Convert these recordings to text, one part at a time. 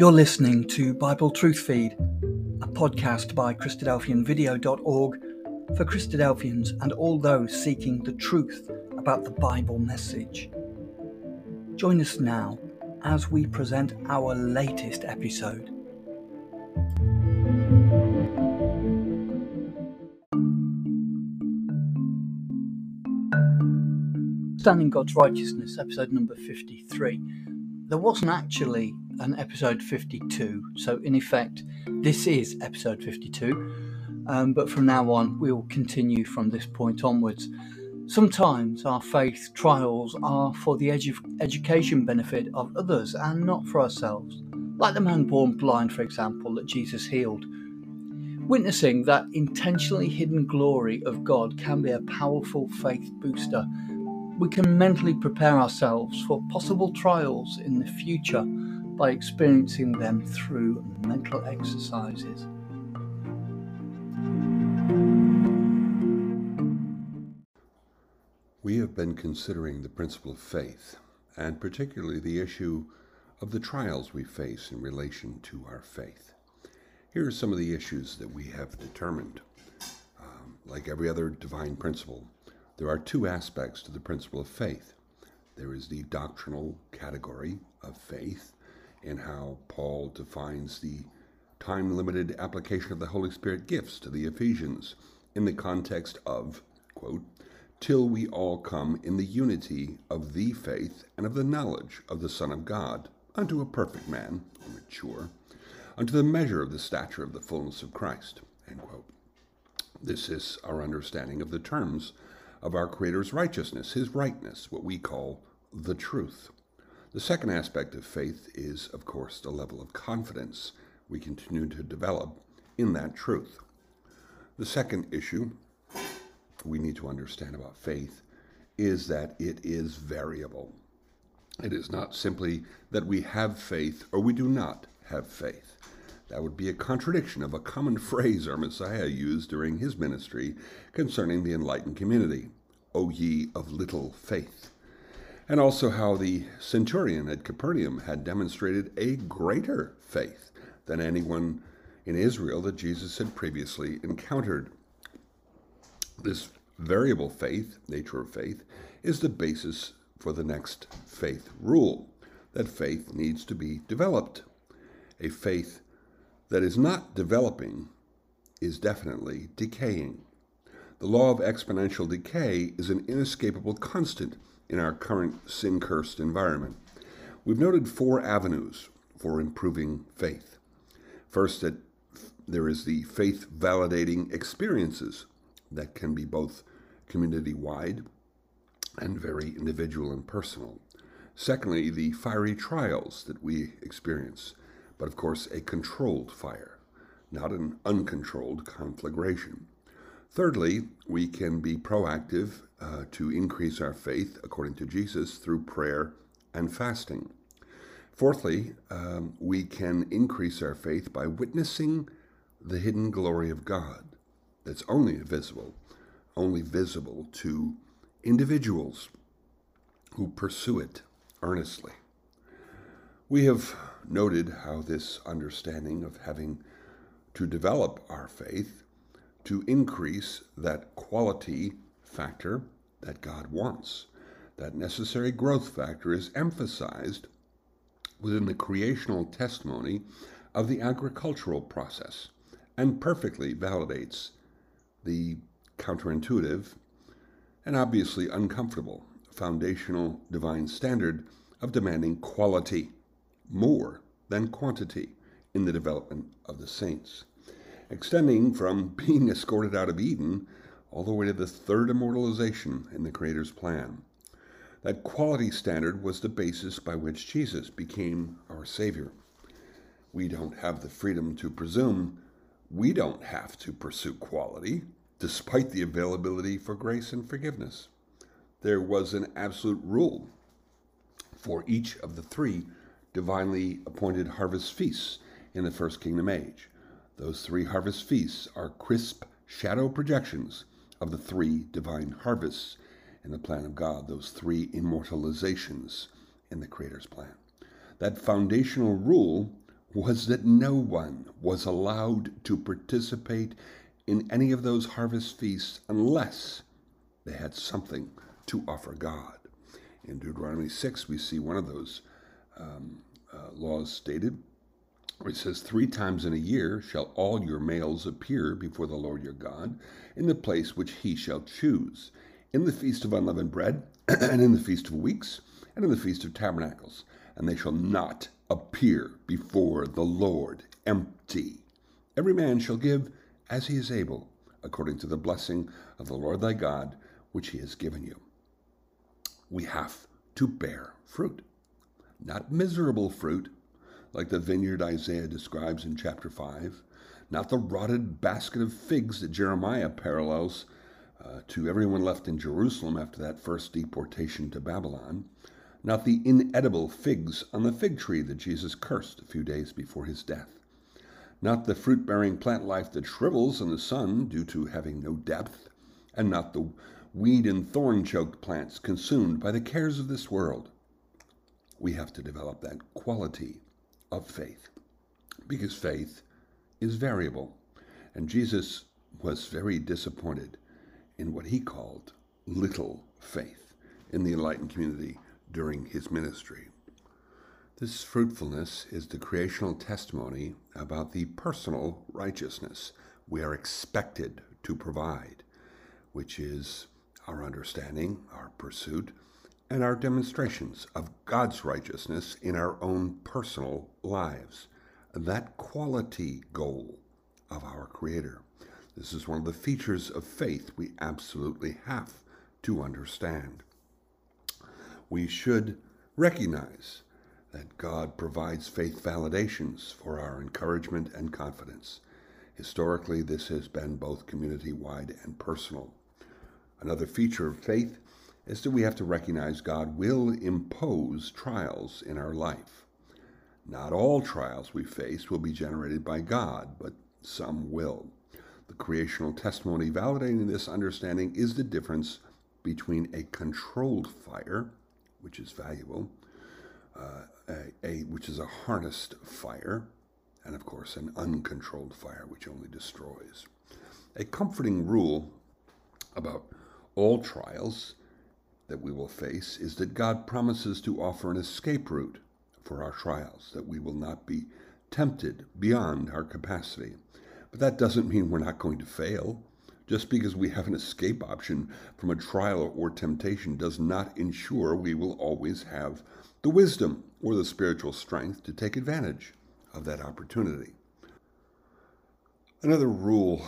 You're listening to Bible Truth Feed, a podcast by Christadelphianvideo.org for Christadelphians and all those seeking the truth about the Bible message. Join us now as we present our latest episode. Standing God's Righteousness, episode number 53. There wasn't actually an episode 52. So, in effect, this is episode 52. Um, but from now on, we will continue from this point onwards. Sometimes our faith trials are for the edu- education benefit of others and not for ourselves, like the man born blind, for example, that Jesus healed. Witnessing that intentionally hidden glory of God can be a powerful faith booster. We can mentally prepare ourselves for possible trials in the future by experiencing them through mental exercises. We have been considering the principle of faith, and particularly the issue of the trials we face in relation to our faith. Here are some of the issues that we have determined. Um, like every other divine principle, there are two aspects to the principle of faith. There is the doctrinal category of faith, in how Paul defines the time limited application of the Holy Spirit gifts to the Ephesians in the context of, quote, till we all come in the unity of the faith and of the knowledge of the Son of God, unto a perfect man, or mature, unto the measure of the stature of the fullness of Christ. This is our understanding of the terms of our Creator's righteousness, his rightness, what we call the truth. The second aspect of faith is, of course, the level of confidence we continue to develop in that truth. The second issue we need to understand about faith is that it is variable. It is not simply that we have faith or we do not have faith. That would be a contradiction of a common phrase our Messiah used during his ministry concerning the enlightened community O ye of little faith and also how the centurion at Capernaum had demonstrated a greater faith than anyone in Israel that Jesus had previously encountered. This variable faith, nature of faith, is the basis for the next faith rule that faith needs to be developed. A faith that is not developing is definitely decaying. The law of exponential decay is an inescapable constant in our current sin cursed environment. We've noted four avenues for improving faith. First, that there is the faith validating experiences that can be both community wide and very individual and personal. Secondly, the fiery trials that we experience, but of course, a controlled fire, not an uncontrolled conflagration. Thirdly, we can be proactive uh, to increase our faith, according to Jesus, through prayer and fasting. Fourthly, um, we can increase our faith by witnessing the hidden glory of God that's only visible, only visible to individuals who pursue it earnestly. We have noted how this understanding of having to develop our faith to increase that quality factor that God wants. That necessary growth factor is emphasized within the creational testimony of the agricultural process and perfectly validates the counterintuitive and obviously uncomfortable foundational divine standard of demanding quality more than quantity in the development of the saints extending from being escorted out of Eden all the way to the third immortalization in the Creator's plan. That quality standard was the basis by which Jesus became our Savior. We don't have the freedom to presume we don't have to pursue quality, despite the availability for grace and forgiveness. There was an absolute rule for each of the three divinely appointed harvest feasts in the First Kingdom Age. Those three harvest feasts are crisp shadow projections of the three divine harvests in the plan of God, those three immortalizations in the Creator's plan. That foundational rule was that no one was allowed to participate in any of those harvest feasts unless they had something to offer God. In Deuteronomy 6, we see one of those um, uh, laws stated it says, Three times in a year shall all your males appear before the Lord your God in the place which he shall choose, in the feast of unleavened bread, and in the feast of weeks, and in the feast of tabernacles. And they shall not appear before the Lord empty. Every man shall give as he is able, according to the blessing of the Lord thy God, which he has given you. We have to bear fruit, not miserable fruit, like the vineyard Isaiah describes in chapter 5, not the rotted basket of figs that Jeremiah parallels uh, to everyone left in Jerusalem after that first deportation to Babylon, not the inedible figs on the fig tree that Jesus cursed a few days before his death, not the fruit bearing plant life that shrivels in the sun due to having no depth, and not the weed and thorn choked plants consumed by the cares of this world. We have to develop that quality of faith because faith is variable. And Jesus was very disappointed in what he called little faith in the enlightened community during his ministry. This fruitfulness is the creational testimony about the personal righteousness we are expected to provide, which is our understanding, our pursuit, and our demonstrations of God's righteousness in our own personal lives. That quality goal of our Creator. This is one of the features of faith we absolutely have to understand we should recognize that God provides faith validations for our encouragement and confidence. Historically, this has been both community wide and personal. Another feature of faith is that we have to recognize God will impose trials in our life. Not all trials we face will be generated by God, but some will. The creational testimony validating this understanding is the difference between a controlled fire which is valuable, uh, a, a, which is a harnessed fire, and of course an uncontrolled fire, which only destroys. A comforting rule about all trials that we will face is that God promises to offer an escape route for our trials, that we will not be tempted beyond our capacity. But that doesn't mean we're not going to fail. Just because we have an escape option from a trial or temptation does not ensure we will always have the wisdom or the spiritual strength to take advantage of that opportunity. Another rule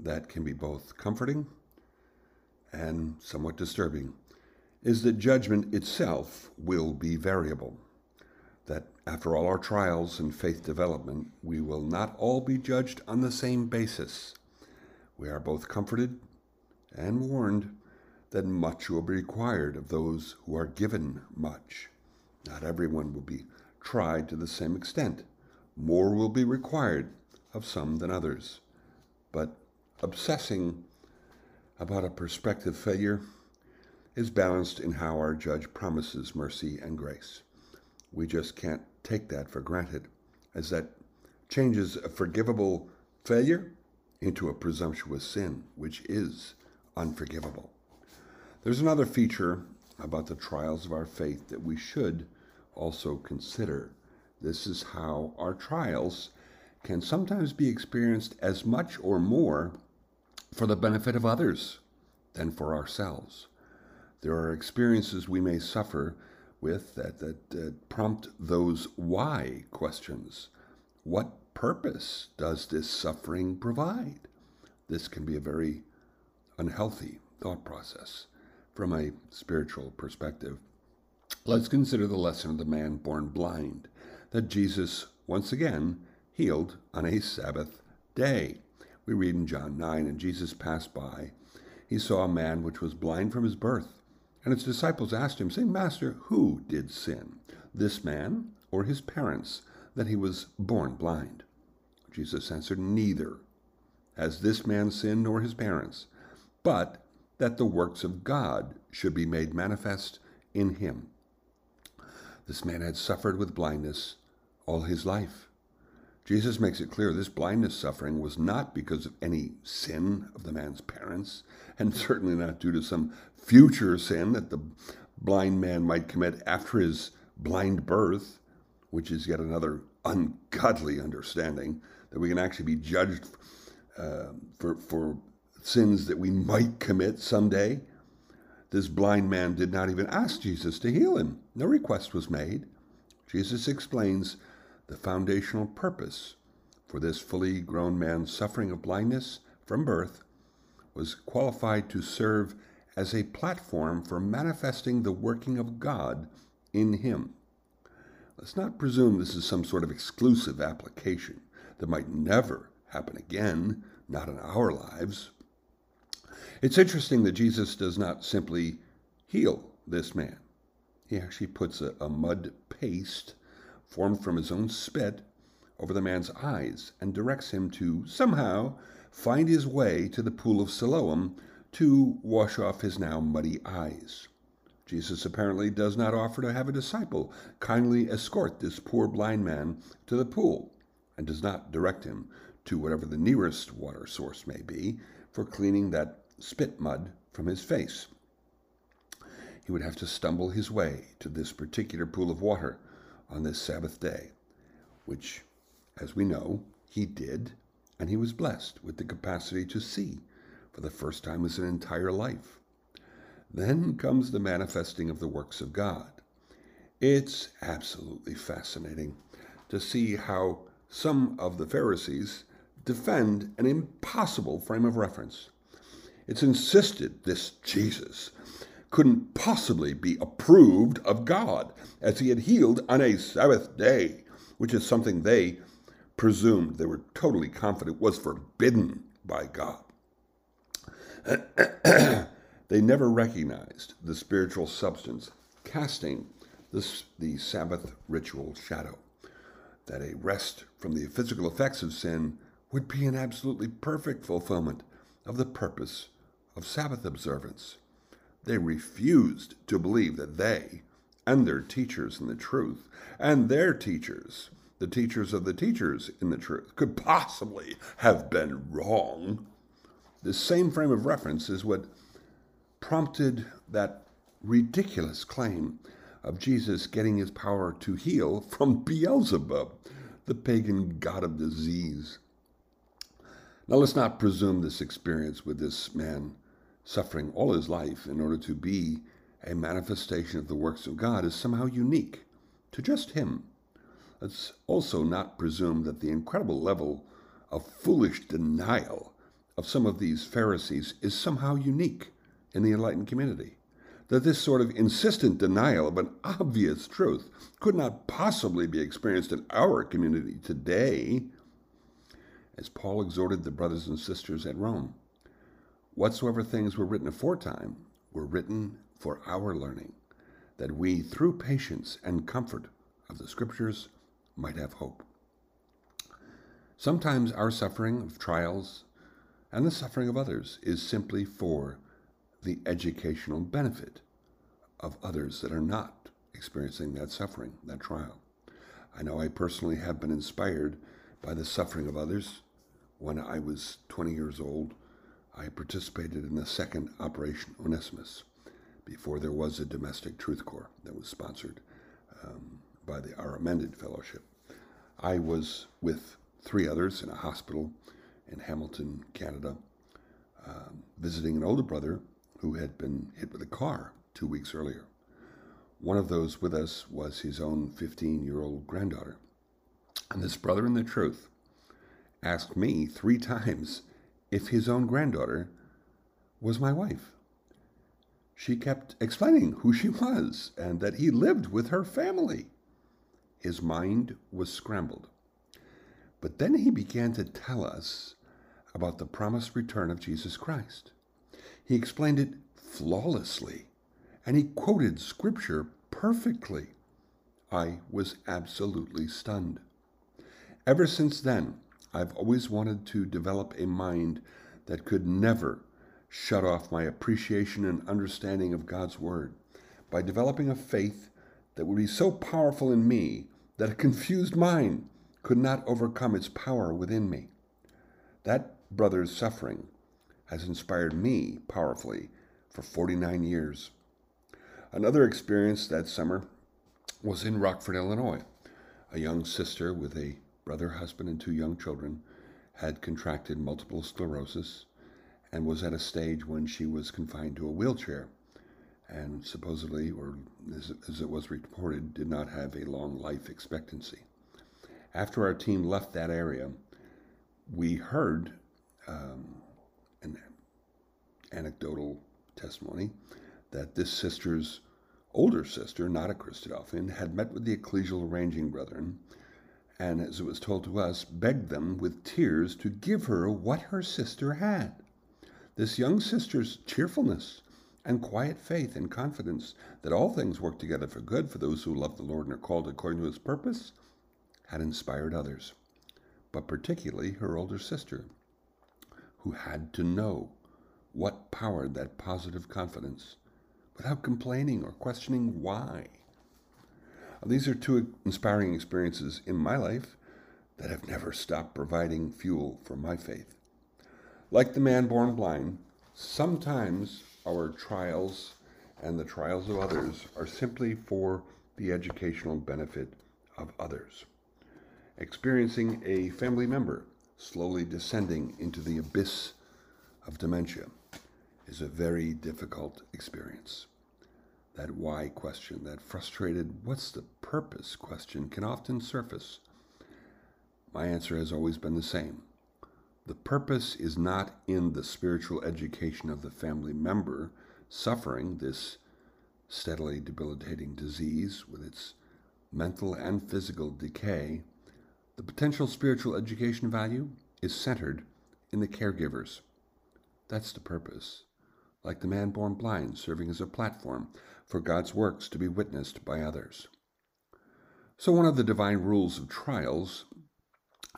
that can be both comforting and somewhat disturbing is that judgment itself will be variable. That after all our trials and faith development, we will not all be judged on the same basis. We are both comforted and warned that much will be required of those who are given much. Not everyone will be tried to the same extent. More will be required of some than others. But obsessing about a prospective failure is balanced in how our judge promises mercy and grace. We just can't take that for granted, as that changes a forgivable failure into a presumptuous sin, which is unforgivable. There's another feature about the trials of our faith that we should also consider. This is how our trials can sometimes be experienced as much or more for the benefit of others than for ourselves. There are experiences we may suffer with that, that prompt those why questions. What purpose does this suffering provide? This can be a very unhealthy thought process from a spiritual perspective. Let's consider the lesson of the man born blind that Jesus once again healed on a Sabbath day. We read in John 9, and Jesus passed by. He saw a man which was blind from his birth. And his disciples asked him, saying, Master, who did sin, this man or his parents, that he was born blind? Jesus answered, Neither has this man sinned nor his parents, but that the works of God should be made manifest in him. This man had suffered with blindness all his life. Jesus makes it clear this blindness suffering was not because of any sin of the man's parents, and certainly not due to some future sin that the blind man might commit after his blind birth, which is yet another ungodly understanding that we can actually be judged uh, for, for sins that we might commit someday. This blind man did not even ask Jesus to heal him. No request was made. Jesus explains the foundational purpose for this fully grown man suffering of blindness from birth was qualified to serve as a platform for manifesting the working of God in him. Let's not presume this is some sort of exclusive application that might never happen again, not in our lives. It's interesting that Jesus does not simply heal this man. He actually puts a, a mud paste formed from his own spit over the man's eyes and directs him to somehow find his way to the pool of Siloam to wash off his now muddy eyes. Jesus apparently does not offer to have a disciple kindly escort this poor blind man to the pool and does not direct him to whatever the nearest water source may be for cleaning that spit mud from his face. He would have to stumble his way to this particular pool of water on this Sabbath day, which, as we know, he did, and he was blessed with the capacity to see for the first time in his entire life. Then comes the manifesting of the works of God. It's absolutely fascinating to see how some of the Pharisees defend an impossible frame of reference. It's insisted this Jesus couldn't possibly be approved of God, as he had healed on a Sabbath day, which is something they presumed, they were totally confident was forbidden by God. they never recognized the spiritual substance casting the Sabbath ritual shadow, that a rest from the physical effects of sin would be an absolutely perfect fulfillment of the purpose of Sabbath observance. They refused to believe that they and their teachers in the truth, and their teachers, the teachers of the teachers in the truth, could possibly have been wrong. The same frame of reference is what prompted that ridiculous claim of Jesus getting his power to heal from Beelzebub, the pagan god of disease. Now, let's not presume this experience with this man suffering all his life in order to be a manifestation of the works of God is somehow unique to just him. Let's also not presume that the incredible level of foolish denial of some of these Pharisees is somehow unique in the enlightened community. That this sort of insistent denial of an obvious truth could not possibly be experienced in our community today, as Paul exhorted the brothers and sisters at Rome. Whatsoever things were written aforetime were written for our learning, that we, through patience and comfort of the Scriptures, might have hope. Sometimes our suffering of trials and the suffering of others is simply for the educational benefit of others that are not experiencing that suffering, that trial. I know I personally have been inspired by the suffering of others. When I was 20 years old, I participated in the second Operation Onesimus before there was a domestic truth corps that was sponsored um, by the Unamended Fellowship. I was with three others in a hospital in Hamilton, Canada, um, visiting an older brother who had been hit with a car two weeks earlier. One of those with us was his own 15 year old granddaughter. And this brother in the truth asked me three times if his own granddaughter was my wife. She kept explaining who she was and that he lived with her family. His mind was scrambled. But then he began to tell us about the promised return of Jesus Christ. He explained it flawlessly, and he quoted Scripture perfectly. I was absolutely stunned. Ever since then, I've always wanted to develop a mind that could never shut off my appreciation and understanding of God's Word by developing a faith that would be so powerful in me that a confused mind could not overcome its power within me. That brother's suffering has inspired me powerfully for 49 years. Another experience that summer was in Rockford, Illinois. A young sister with a brother, husband, and two young children had contracted multiple sclerosis and was at a stage when she was confined to a wheelchair and supposedly, or as, it was reported, did not have a long life expectancy. After our team left that area, we heard um, an anecdotal testimony that this sister's older sister, not a Christadelphian, had met with the ecclesial arranging brethren and, as it was told to us, begged them with tears to give her what her sister had. This young sister's cheerfulness and quiet faith and confidence that all things work together for good for those who love the Lord and are called according to his purpose had inspired others, but particularly her older sister, who had to know what powered that positive confidence without complaining or questioning why. These are two inspiring experiences in my life that have never stopped providing fuel for my faith. Like the man born blind, sometimes our trials and the trials of others are simply for the educational benefit of others. Experiencing a family member slowly descending into the abyss of dementia is a very difficult experience. That why question, that frustrated, what's the purpose question, can often surface. My answer has always been the same. The purpose is not in the spiritual education of the family member suffering this steadily debilitating disease with its mental and physical decay. The potential spiritual education value is centered in the caregivers. That's the purpose like the man born blind, serving as a platform for God's works to be witnessed by others. So, one of the divine rules of trials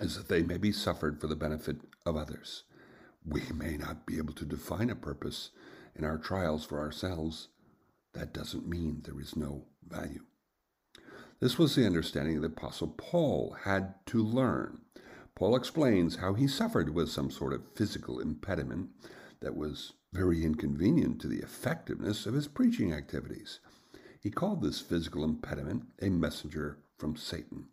is that they may be suffered for the benefit of others. We may not be able to define a purpose in our trials for ourselves. That doesn't mean there is no value. This was the understanding the Apostle Paul had to learn. Paul explains how he suffered with some sort of physical impediment that was very inconvenient to the effectiveness of his preaching activities. He called this physical impediment a messenger from Satan,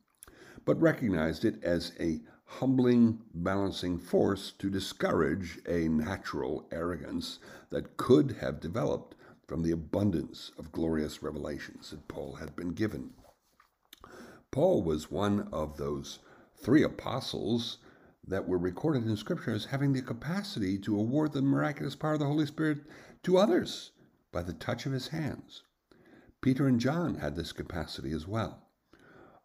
but recognized it as a humbling, balancing force to discourage a natural arrogance that could have developed from the abundance of glorious revelations that Paul had been given. Paul was one of those three apostles that were recorded in Scripture as having the capacity to award the miraculous power of the Holy Spirit to others by the touch of his hands. Peter and John had this capacity as well.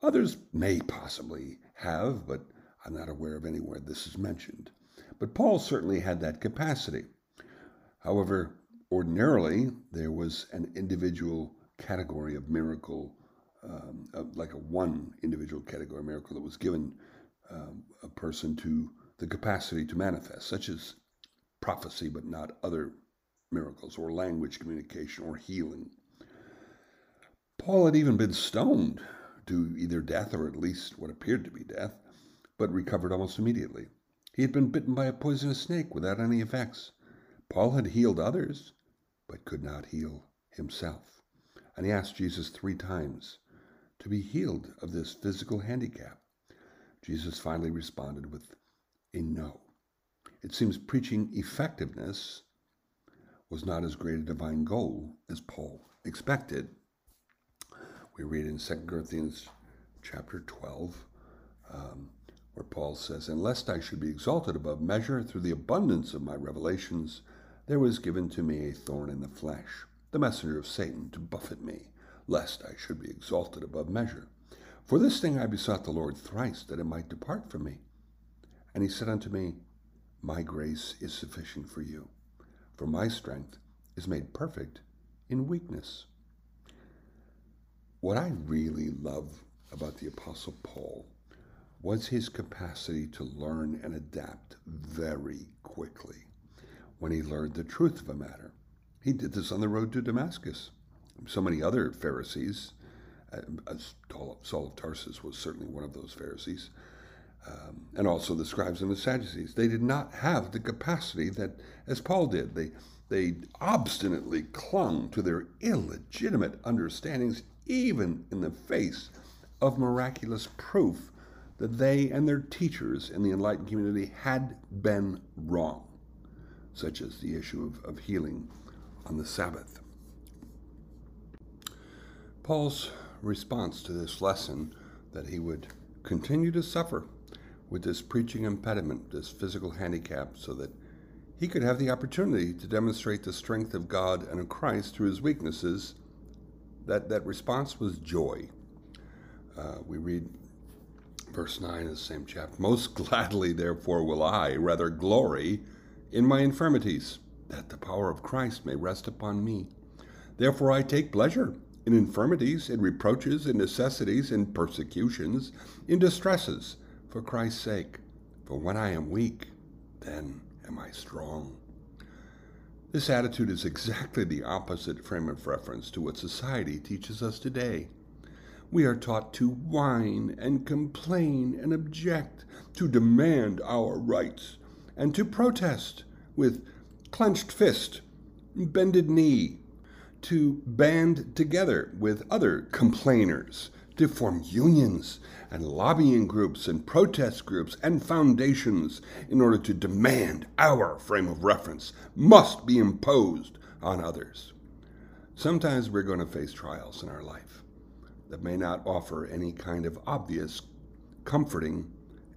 Others may possibly have, but I'm not aware of anywhere this is mentioned. But Paul certainly had that capacity. However, ordinarily, there was an individual category of miracle, um, like a one individual category miracle that was given um, a person to the capacity to manifest, such as prophecy, but not other miracles, or language communication, or healing. Paul had even been stoned to either death or at least what appeared to be death, but recovered almost immediately. He had been bitten by a poisonous snake without any effects. Paul had healed others, but could not heal himself. And he asked Jesus three times to be healed of this physical handicap. Jesus finally responded with a no. It seems preaching effectiveness was not as great a divine goal as Paul expected. We read in 2 Corinthians chapter 12, um, where Paul says, And lest I should be exalted above measure through the abundance of my revelations, there was given to me a thorn in the flesh, the messenger of Satan, to buffet me, lest I should be exalted above measure. For this thing I besought the Lord thrice, that it might depart from me. And he said unto me, My grace is sufficient for you, for my strength is made perfect in weakness. What I really love about the Apostle Paul was his capacity to learn and adapt very quickly when he learned the truth of a matter. He did this on the road to Damascus. So many other Pharisees Saul of Tarsus was certainly one of those Pharisees, um, and also the scribes and the Sadducees. They did not have the capacity that, as Paul did, they, they obstinately clung to their illegitimate understandings, even in the face of miraculous proof that they and their teachers in the enlightened community had been wrong, such as the issue of, of healing on the Sabbath. Paul's response to this lesson that he would continue to suffer with this preaching impediment, this physical handicap, so that he could have the opportunity to demonstrate the strength of God and of Christ through his weaknesses, that, that response was joy. Uh, we read verse 9 of the same chapter Most gladly, therefore, will I rather glory in my infirmities, that the power of Christ may rest upon me. Therefore, I take pleasure in infirmities, in reproaches, in necessities, in persecutions, in distresses for Christ's sake. For when I am weak, then am I strong. This attitude is exactly the opposite frame of reference to what society teaches us today. We are taught to whine and complain and object, to demand our rights, and to protest with clenched fist, bended knee, to band together with other complainers to form unions and lobbying groups and protest groups and foundations in order to demand our frame of reference must be imposed on others. Sometimes we're going to face trials in our life that may not offer any kind of obvious, comforting,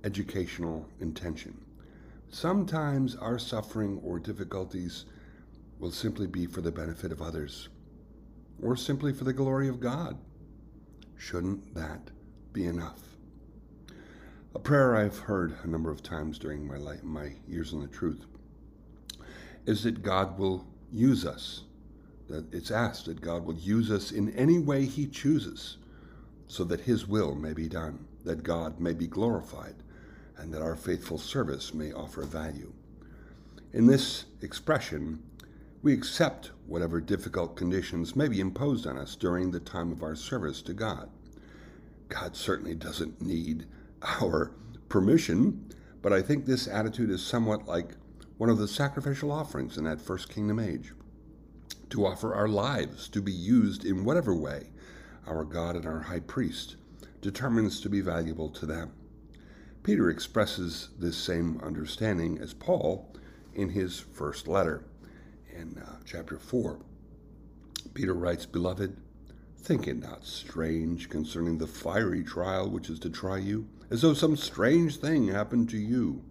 educational intention. Sometimes our suffering or difficulties will simply be for the benefit of others or simply for the glory of God. Shouldn't that be enough? A prayer I've heard a number of times during my life, my years in the truth is that God will use us. That it's asked that God will use us in any way He chooses, so that His will may be done, that God may be glorified, and that our faithful service may offer value. In this expression, we accept whatever difficult conditions may be imposed on us during the time of our service to God. God certainly doesn't need our permission, but I think this attitude is somewhat like one of the sacrificial offerings in that first kingdom age to offer our lives to be used in whatever way our God and our high priest determines to be valuable to them. Peter expresses this same understanding as Paul in his first letter in uh, chapter 4. Peter writes, Beloved, think it not strange concerning the fiery trial which is to try you, as though some strange thing happened to you.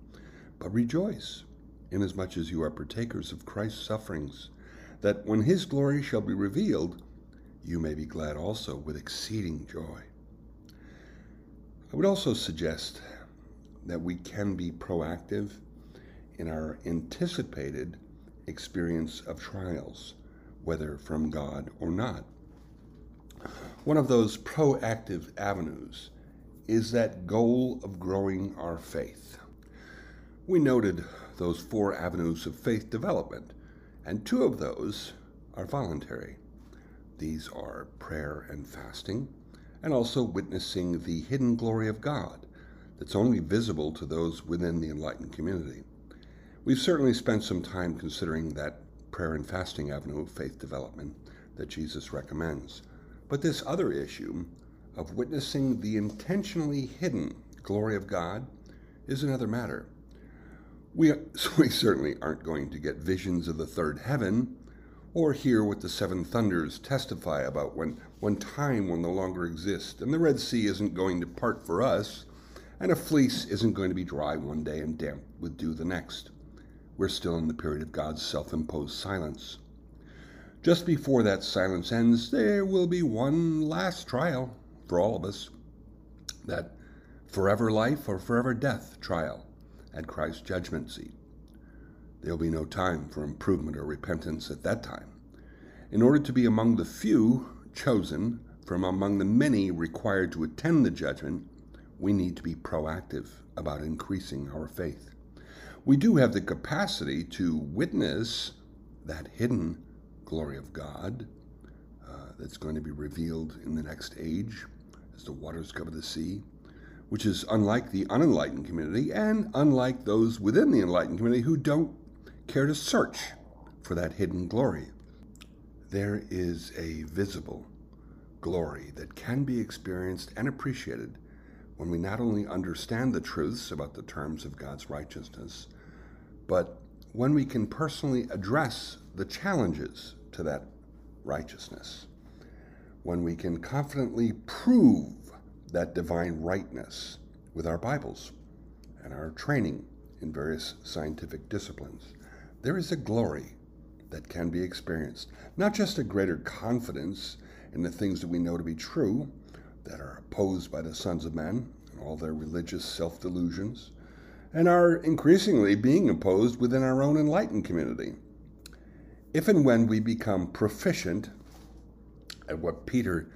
But rejoice, inasmuch as you are partakers of Christ's sufferings, that when his glory shall be revealed, you may be glad also with exceeding joy. I would also suggest that we can be proactive in our anticipated experience of trials, whether from God or not. One of those proactive avenues is that goal of growing our faith. We noted those four avenues of faith development, and two of those are voluntary. These are prayer and fasting, and also witnessing the hidden glory of God that's only visible to those within the enlightened community. We've certainly spent some time considering that prayer and fasting avenue of faith development that Jesus recommends. But this other issue of witnessing the intentionally hidden glory of God is another matter. We, we certainly aren't going to get visions of the third heaven or hear what the seven thunders testify about when, when time will no longer exist and the Red Sea isn't going to part for us and a fleece isn't going to be dry one day and damp with dew the next we're still in the period of God's self imposed silence. Just before that silence ends, there will be one last trial for all of us that forever life or forever death trial at Christ's judgment seat. There will be no time for improvement or repentance at that time. In order to be among the few chosen from among the many required to attend the judgment, we need to be proactive about increasing our faith we do have the capacity to witness that hidden glory of God uh, that's going to be revealed in the next age as the waters cover the sea. which is unlike the unenlightened community and unlike those within the enlightened community who don't care to search for that hidden glory. There is a visible glory that can be experienced and appreciated when we not only understand the truths about the terms of God's righteousness, but when we can personally address the challenges to that righteousness, when we can confidently prove that divine rightness with our Bibles and our training in various scientific disciplines, there is a glory that can be experienced. Not just a greater confidence in the things that we know to be true, that are opposed by the sons of men and all their religious self delusions, and are increasingly being opposed within our own enlightened community. If and when we become proficient at what Peter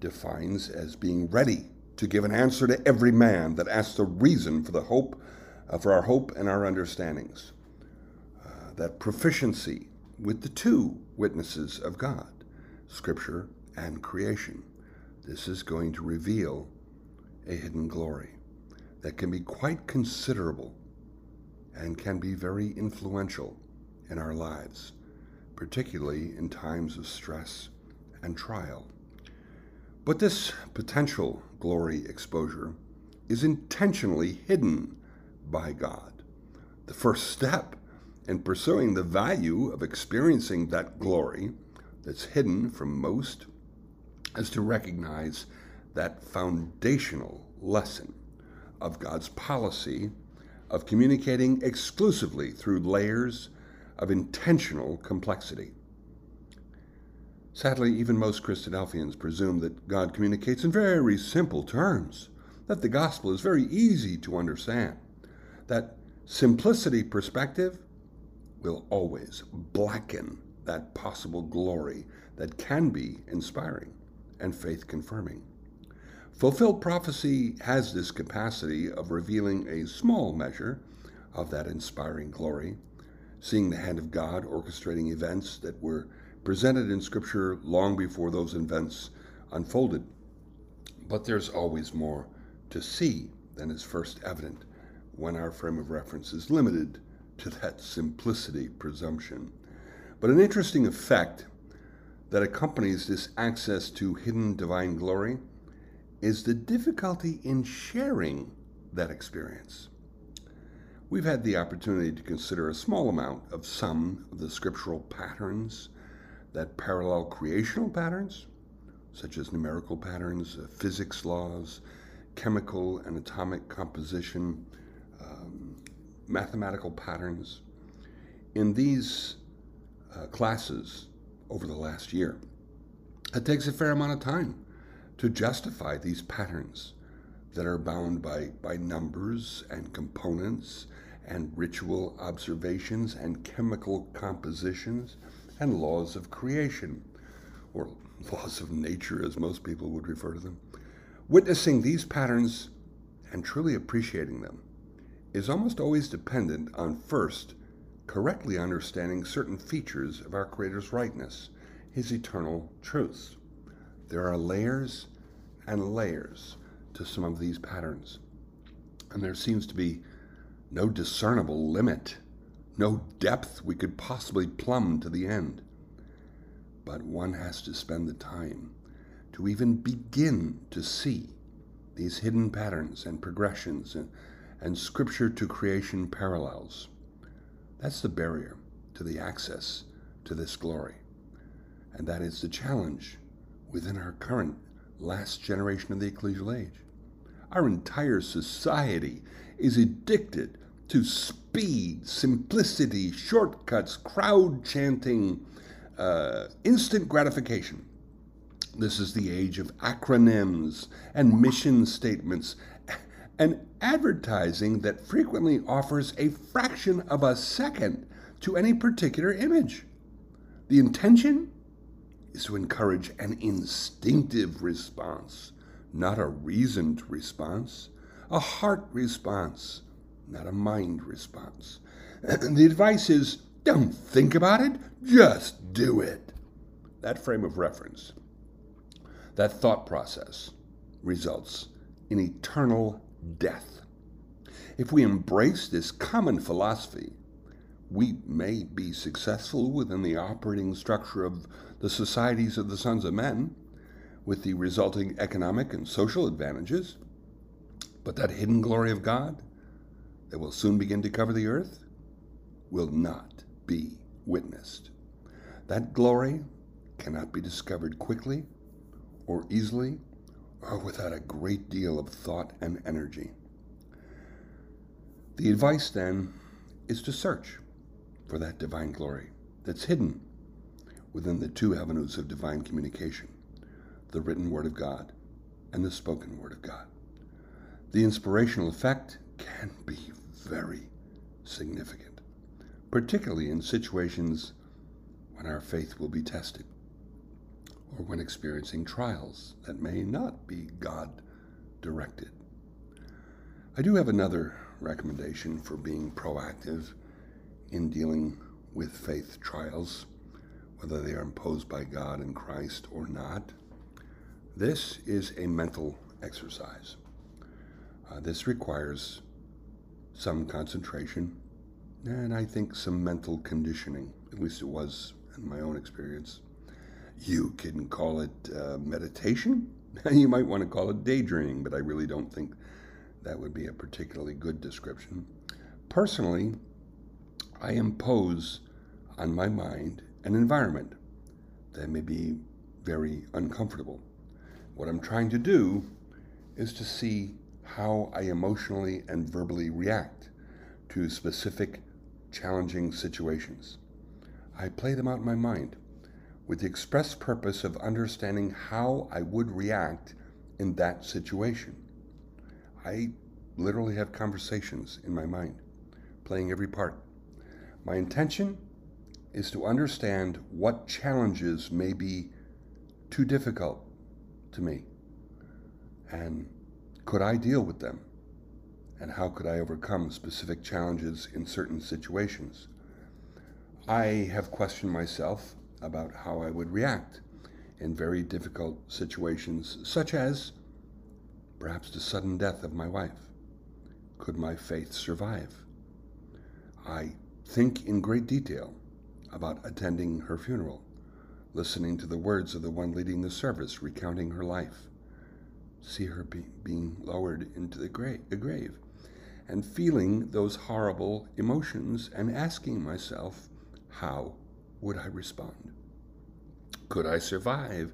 defines as being ready to give an answer to every man that asks the reason for the hope, uh, for our hope and our understandings, uh, that proficiency with the two witnesses of God, Scripture and creation. This is going to reveal a hidden glory that can be quite considerable and can be very influential in our lives, particularly in times of stress and trial. But this potential glory exposure is intentionally hidden by God. The first step in pursuing the value of experiencing that glory that's hidden from most is to recognize that foundational lesson of God's policy of communicating exclusively through layers of intentional complexity. Sadly, even most Christadelphians presume that God communicates in very simple terms, that the gospel is very easy to understand, that simplicity perspective will always blacken that possible glory that can be inspiring and faith confirming. Fulfilled prophecy has this capacity of revealing a small measure of that inspiring glory, seeing the hand of God orchestrating events that were presented in Scripture long before those events unfolded. But there's always more to see than is first evident when our frame of reference is limited to that simplicity presumption. But an interesting effect that accompanies this access to hidden divine glory is the difficulty in sharing that experience. We've had the opportunity to consider a small amount of some of the scriptural patterns that parallel creational patterns, such as numerical patterns, uh, physics laws, chemical and atomic composition, um, mathematical patterns. In these uh, classes, over the last year. It takes a fair amount of time to justify these patterns that are bound by, by numbers and components and ritual observations and chemical compositions and laws of creation, or laws of nature as most people would refer to them. Witnessing these patterns and truly appreciating them is almost always dependent on first correctly understanding certain features of our Creator's rightness, His eternal truths. There are layers and layers to some of these patterns, and there seems to be no discernible limit, no depth we could possibly plumb to the end. But one has to spend the time to even begin to see these hidden patterns and progressions and, and scripture to creation parallels. That's the barrier to the access to this glory. And that is the challenge within our current last generation of the ecclesial age. Our entire society is addicted to speed, simplicity, shortcuts, crowd chanting, uh, instant gratification. This is the age of acronyms and mission statements and advertising that frequently offers a fraction of a second to any particular image. The intention is to encourage an instinctive response, not a reasoned response, a heart response, not a mind response. the advice is don't think about it, just do it. That frame of reference, that thought process, results in eternal death. If we embrace this common philosophy, we may be successful within the operating structure of the societies of the sons of men, with the resulting economic and social advantages. But that hidden glory of God that will soon begin to cover the earth will not be witnessed. That glory cannot be discovered quickly or easily or without a great deal of thought and energy. The advice then is to search for that divine glory that's hidden within the two avenues of divine communication the written Word of God and the spoken Word of God. The inspirational effect can be very significant, particularly in situations when our faith will be tested or when experiencing trials that may not be God directed. I do have another recommendation for being proactive in dealing with faith trials, whether they are imposed by God and Christ or not. This is a mental exercise. Uh, this requires some concentration and I think some mental conditioning, at least it was in my own experience. You can call it uh, meditation. you might want to call it daydreaming, but I really don't think that would be a particularly good description. Personally, I impose on my mind an environment that may be very uncomfortable. What I'm trying to do is to see how I emotionally and verbally react to specific challenging situations. I play them out in my mind with the express purpose of understanding how I would react in that situation. I literally have conversations in my mind, playing every part. My intention is to understand what challenges may be too difficult to me and could I deal with them and how could I overcome specific challenges in certain situations. I have questioned myself about how I would react in very difficult situations, such as perhaps the sudden death of my wife. Could my faith survive? I think in great detail about attending her funeral, listening to the words of the one leading the service, recounting her life, see her be, being lowered into the the grave, and feeling those horrible emotions and asking myself, how would I respond? Could I survive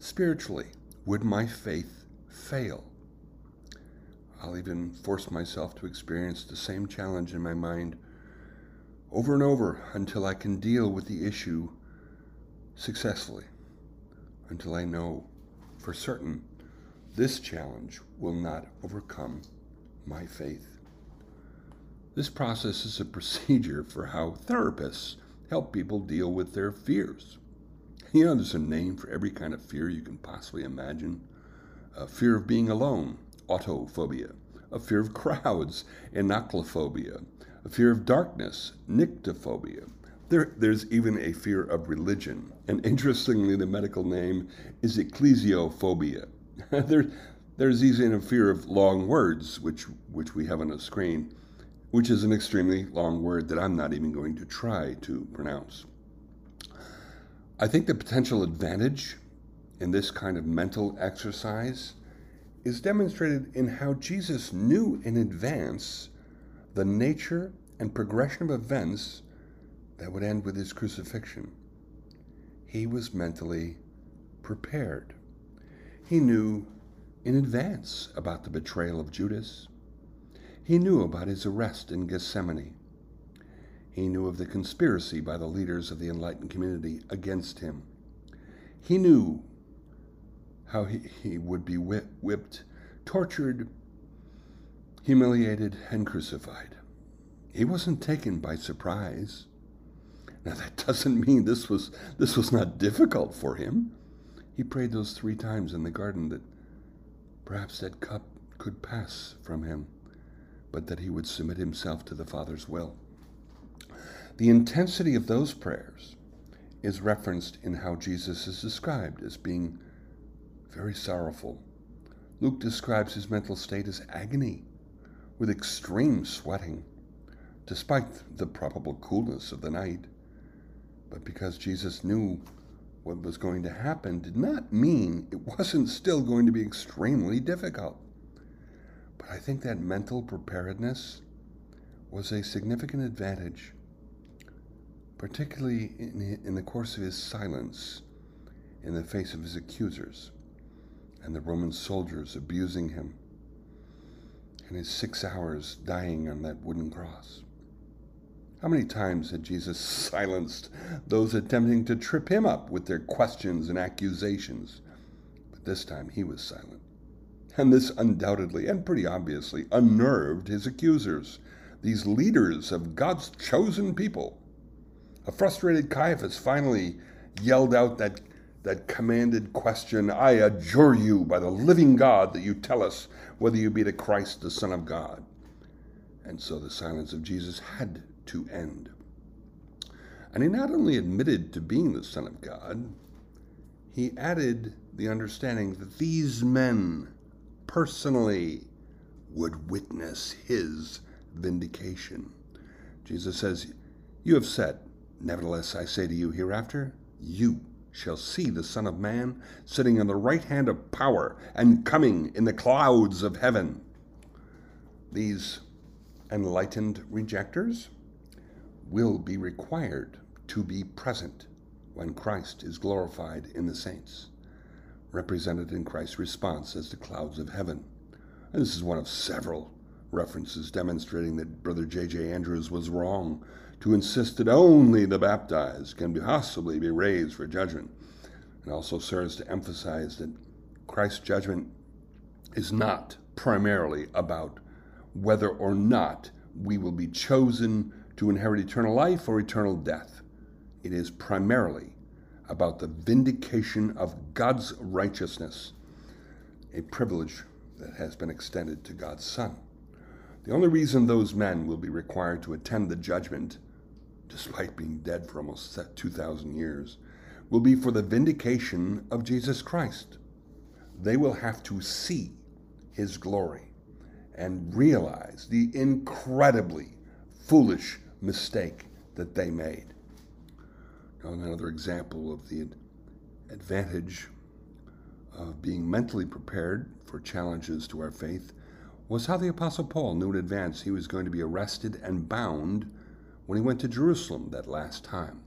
spiritually? Would my faith fail? I'll even force myself to experience the same challenge in my mind over and over until I can deal with the issue successfully, until I know for certain this challenge will not overcome my faith. This process is a procedure for how therapists help people deal with their fears. You know, there's a name for every kind of fear you can possibly imagine. A fear of being alone, autophobia, a fear of crowds, enochlophobia, a fear of darkness, nyctophobia. There, there's even a fear of religion, and interestingly, the medical name is ecclesiophobia. there, there's even a fear of long words, which, which we have on the screen, which is an extremely long word that I'm not even going to try to pronounce. I think the potential advantage in this kind of mental exercise is demonstrated in how Jesus knew in advance the nature and progression of events that would end with his crucifixion. He was mentally prepared. He knew in advance about the betrayal of Judas. He knew about his arrest in Gethsemane. He knew of the conspiracy by the leaders of the enlightened community against him. He knew how he, he would be whipped, tortured, humiliated, and crucified. He wasn't taken by surprise. Now that doesn't mean this was this was not difficult for him. He prayed those three times in the garden that perhaps that cup could pass from him, but that he would submit himself to the Father's will. The intensity of those prayers is referenced in how Jesus is described as being very sorrowful. Luke describes his mental state as agony with extreme sweating, despite the probable coolness of the night. But because Jesus knew what was going to happen did not mean it wasn't still going to be extremely difficult. I think that mental preparedness was a significant advantage, particularly in, in the course of his silence in the face of his accusers and the Roman soldiers abusing him, and his six hours dying on that wooden cross. How many times had Jesus silenced those attempting to trip him up with their questions and accusations? But this time he was silent. And this undoubtedly and pretty obviously unnerved his accusers, these leaders of God's chosen people. A frustrated Caiaphas finally yelled out that that commanded question I adjure you by the living God that you tell us whether you be the Christ, the Son of God. And so the silence of Jesus had to end. And he not only admitted to being the Son of God, he added the understanding that these men personally would witness his vindication. Jesus says, You have said, Nevertheless, I say to you, hereafter, you shall see the Son of Man sitting on the right hand of power and coming in the clouds of heaven. These enlightened rejectors will be required to be present when Christ is glorified in the saints, represented in Christ's response as the clouds of heaven. And this is one of several references demonstrating that Brother J.J. Andrews was wrong to insist that only the baptized can possibly be raised for judgment. It also serves to emphasize that Christ's judgment is not primarily about whether or not we will be chosen to inherit eternal life or eternal death. It is primarily about the vindication of God's righteousness, a privilege that has been extended to God's Son. The only reason those men will be required to attend the judgment despite being dead for almost 2,000 years, will be for the vindication of Jesus Christ. They will have to see his glory and realize the incredibly foolish mistake that they made. Another example of the advantage of being mentally prepared for challenges to our faith was how the Apostle Paul knew in advance he was going to be arrested and bound when he went to Jerusalem that last time.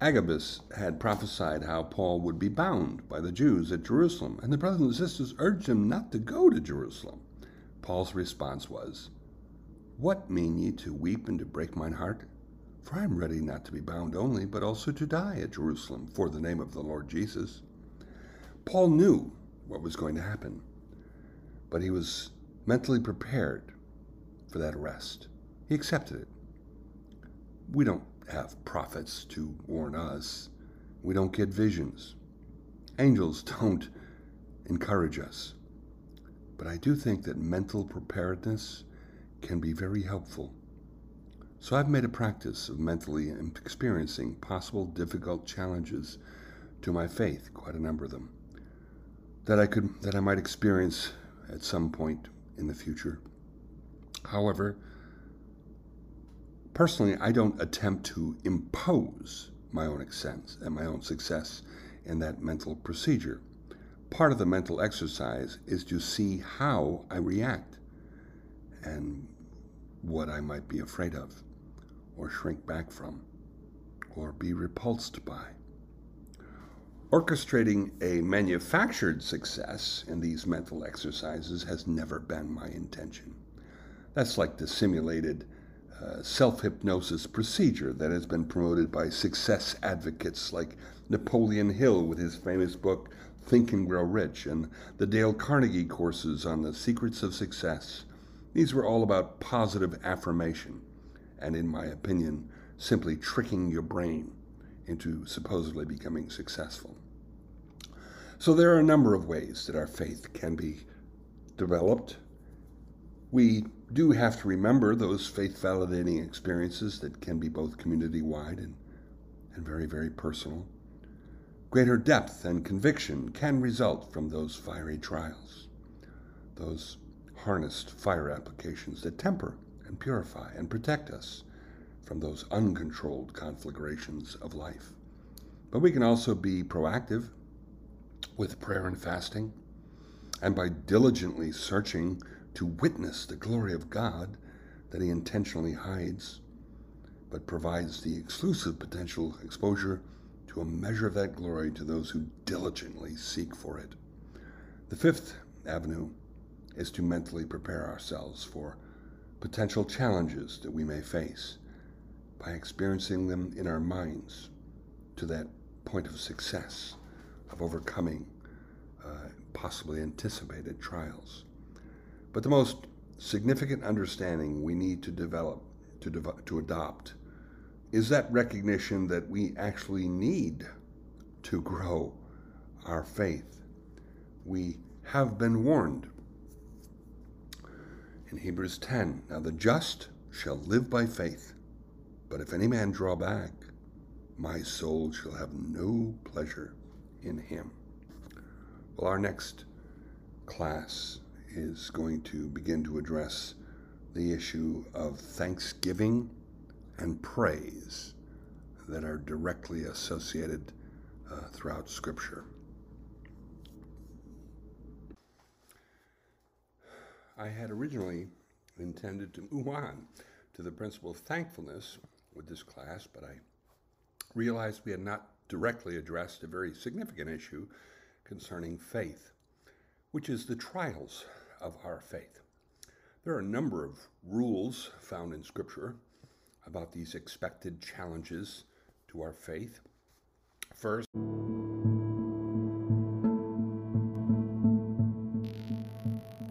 Agabus had prophesied how Paul would be bound by the Jews at Jerusalem, and the brothers and sisters urged him not to go to Jerusalem. Paul's response was, What mean ye to weep and to break mine heart? For I am ready not to be bound only, but also to die at Jerusalem for the name of the Lord Jesus. Paul knew what was going to happen, but he was mentally prepared for that arrest. He accepted it. We don't have prophets to warn us. We don't get visions. Angels don't encourage us. But I do think that mental preparedness can be very helpful. So I've made a practice of mentally experiencing possible difficult challenges to my faith, quite a number of them, that I could that I might experience at some point in the future. However, Personally, I don't attempt to impose my own sense and my own success in that mental procedure. Part of the mental exercise is to see how I react and what I might be afraid of, or shrink back from, or be repulsed by. Orchestrating a manufactured success in these mental exercises has never been my intention. That's like the simulated uh, self hypnosis procedure that has been promoted by success advocates like Napoleon Hill with his famous book Think and Grow Rich and the Dale Carnegie courses on the secrets of success. These were all about positive affirmation and, in my opinion, simply tricking your brain into supposedly becoming successful. So, there are a number of ways that our faith can be developed. We do have to remember those faith validating experiences that can be both community wide and, and very, very personal. Greater depth and conviction can result from those fiery trials, those harnessed fire applications that temper and purify and protect us from those uncontrolled conflagrations of life. But we can also be proactive with prayer and fasting, and by diligently searching to witness the glory of God that He intentionally hides, but provides the exclusive potential exposure to a measure of that glory to those who diligently seek for it. The fifth avenue is to mentally prepare ourselves for potential challenges that we may face by experiencing them in our minds to that point of success, of overcoming uh, possibly anticipated trials. But the most significant understanding we need to develop, to, dev- to adopt, is that recognition that we actually need to grow our faith. We have been warned. In Hebrews 10, now the just shall live by faith. But if any man draw back, my soul shall have no pleasure in him. Well, our next class is going to begin to address the issue of thanksgiving and praise that are directly associated uh, throughout Scripture. I had originally intended to move on to the principle of thankfulness with this class, but I realized we had not directly addressed a very significant issue concerning faith, which is the trials of our faith. There are a number of rules found in Scripture about these expected challenges to our faith. First,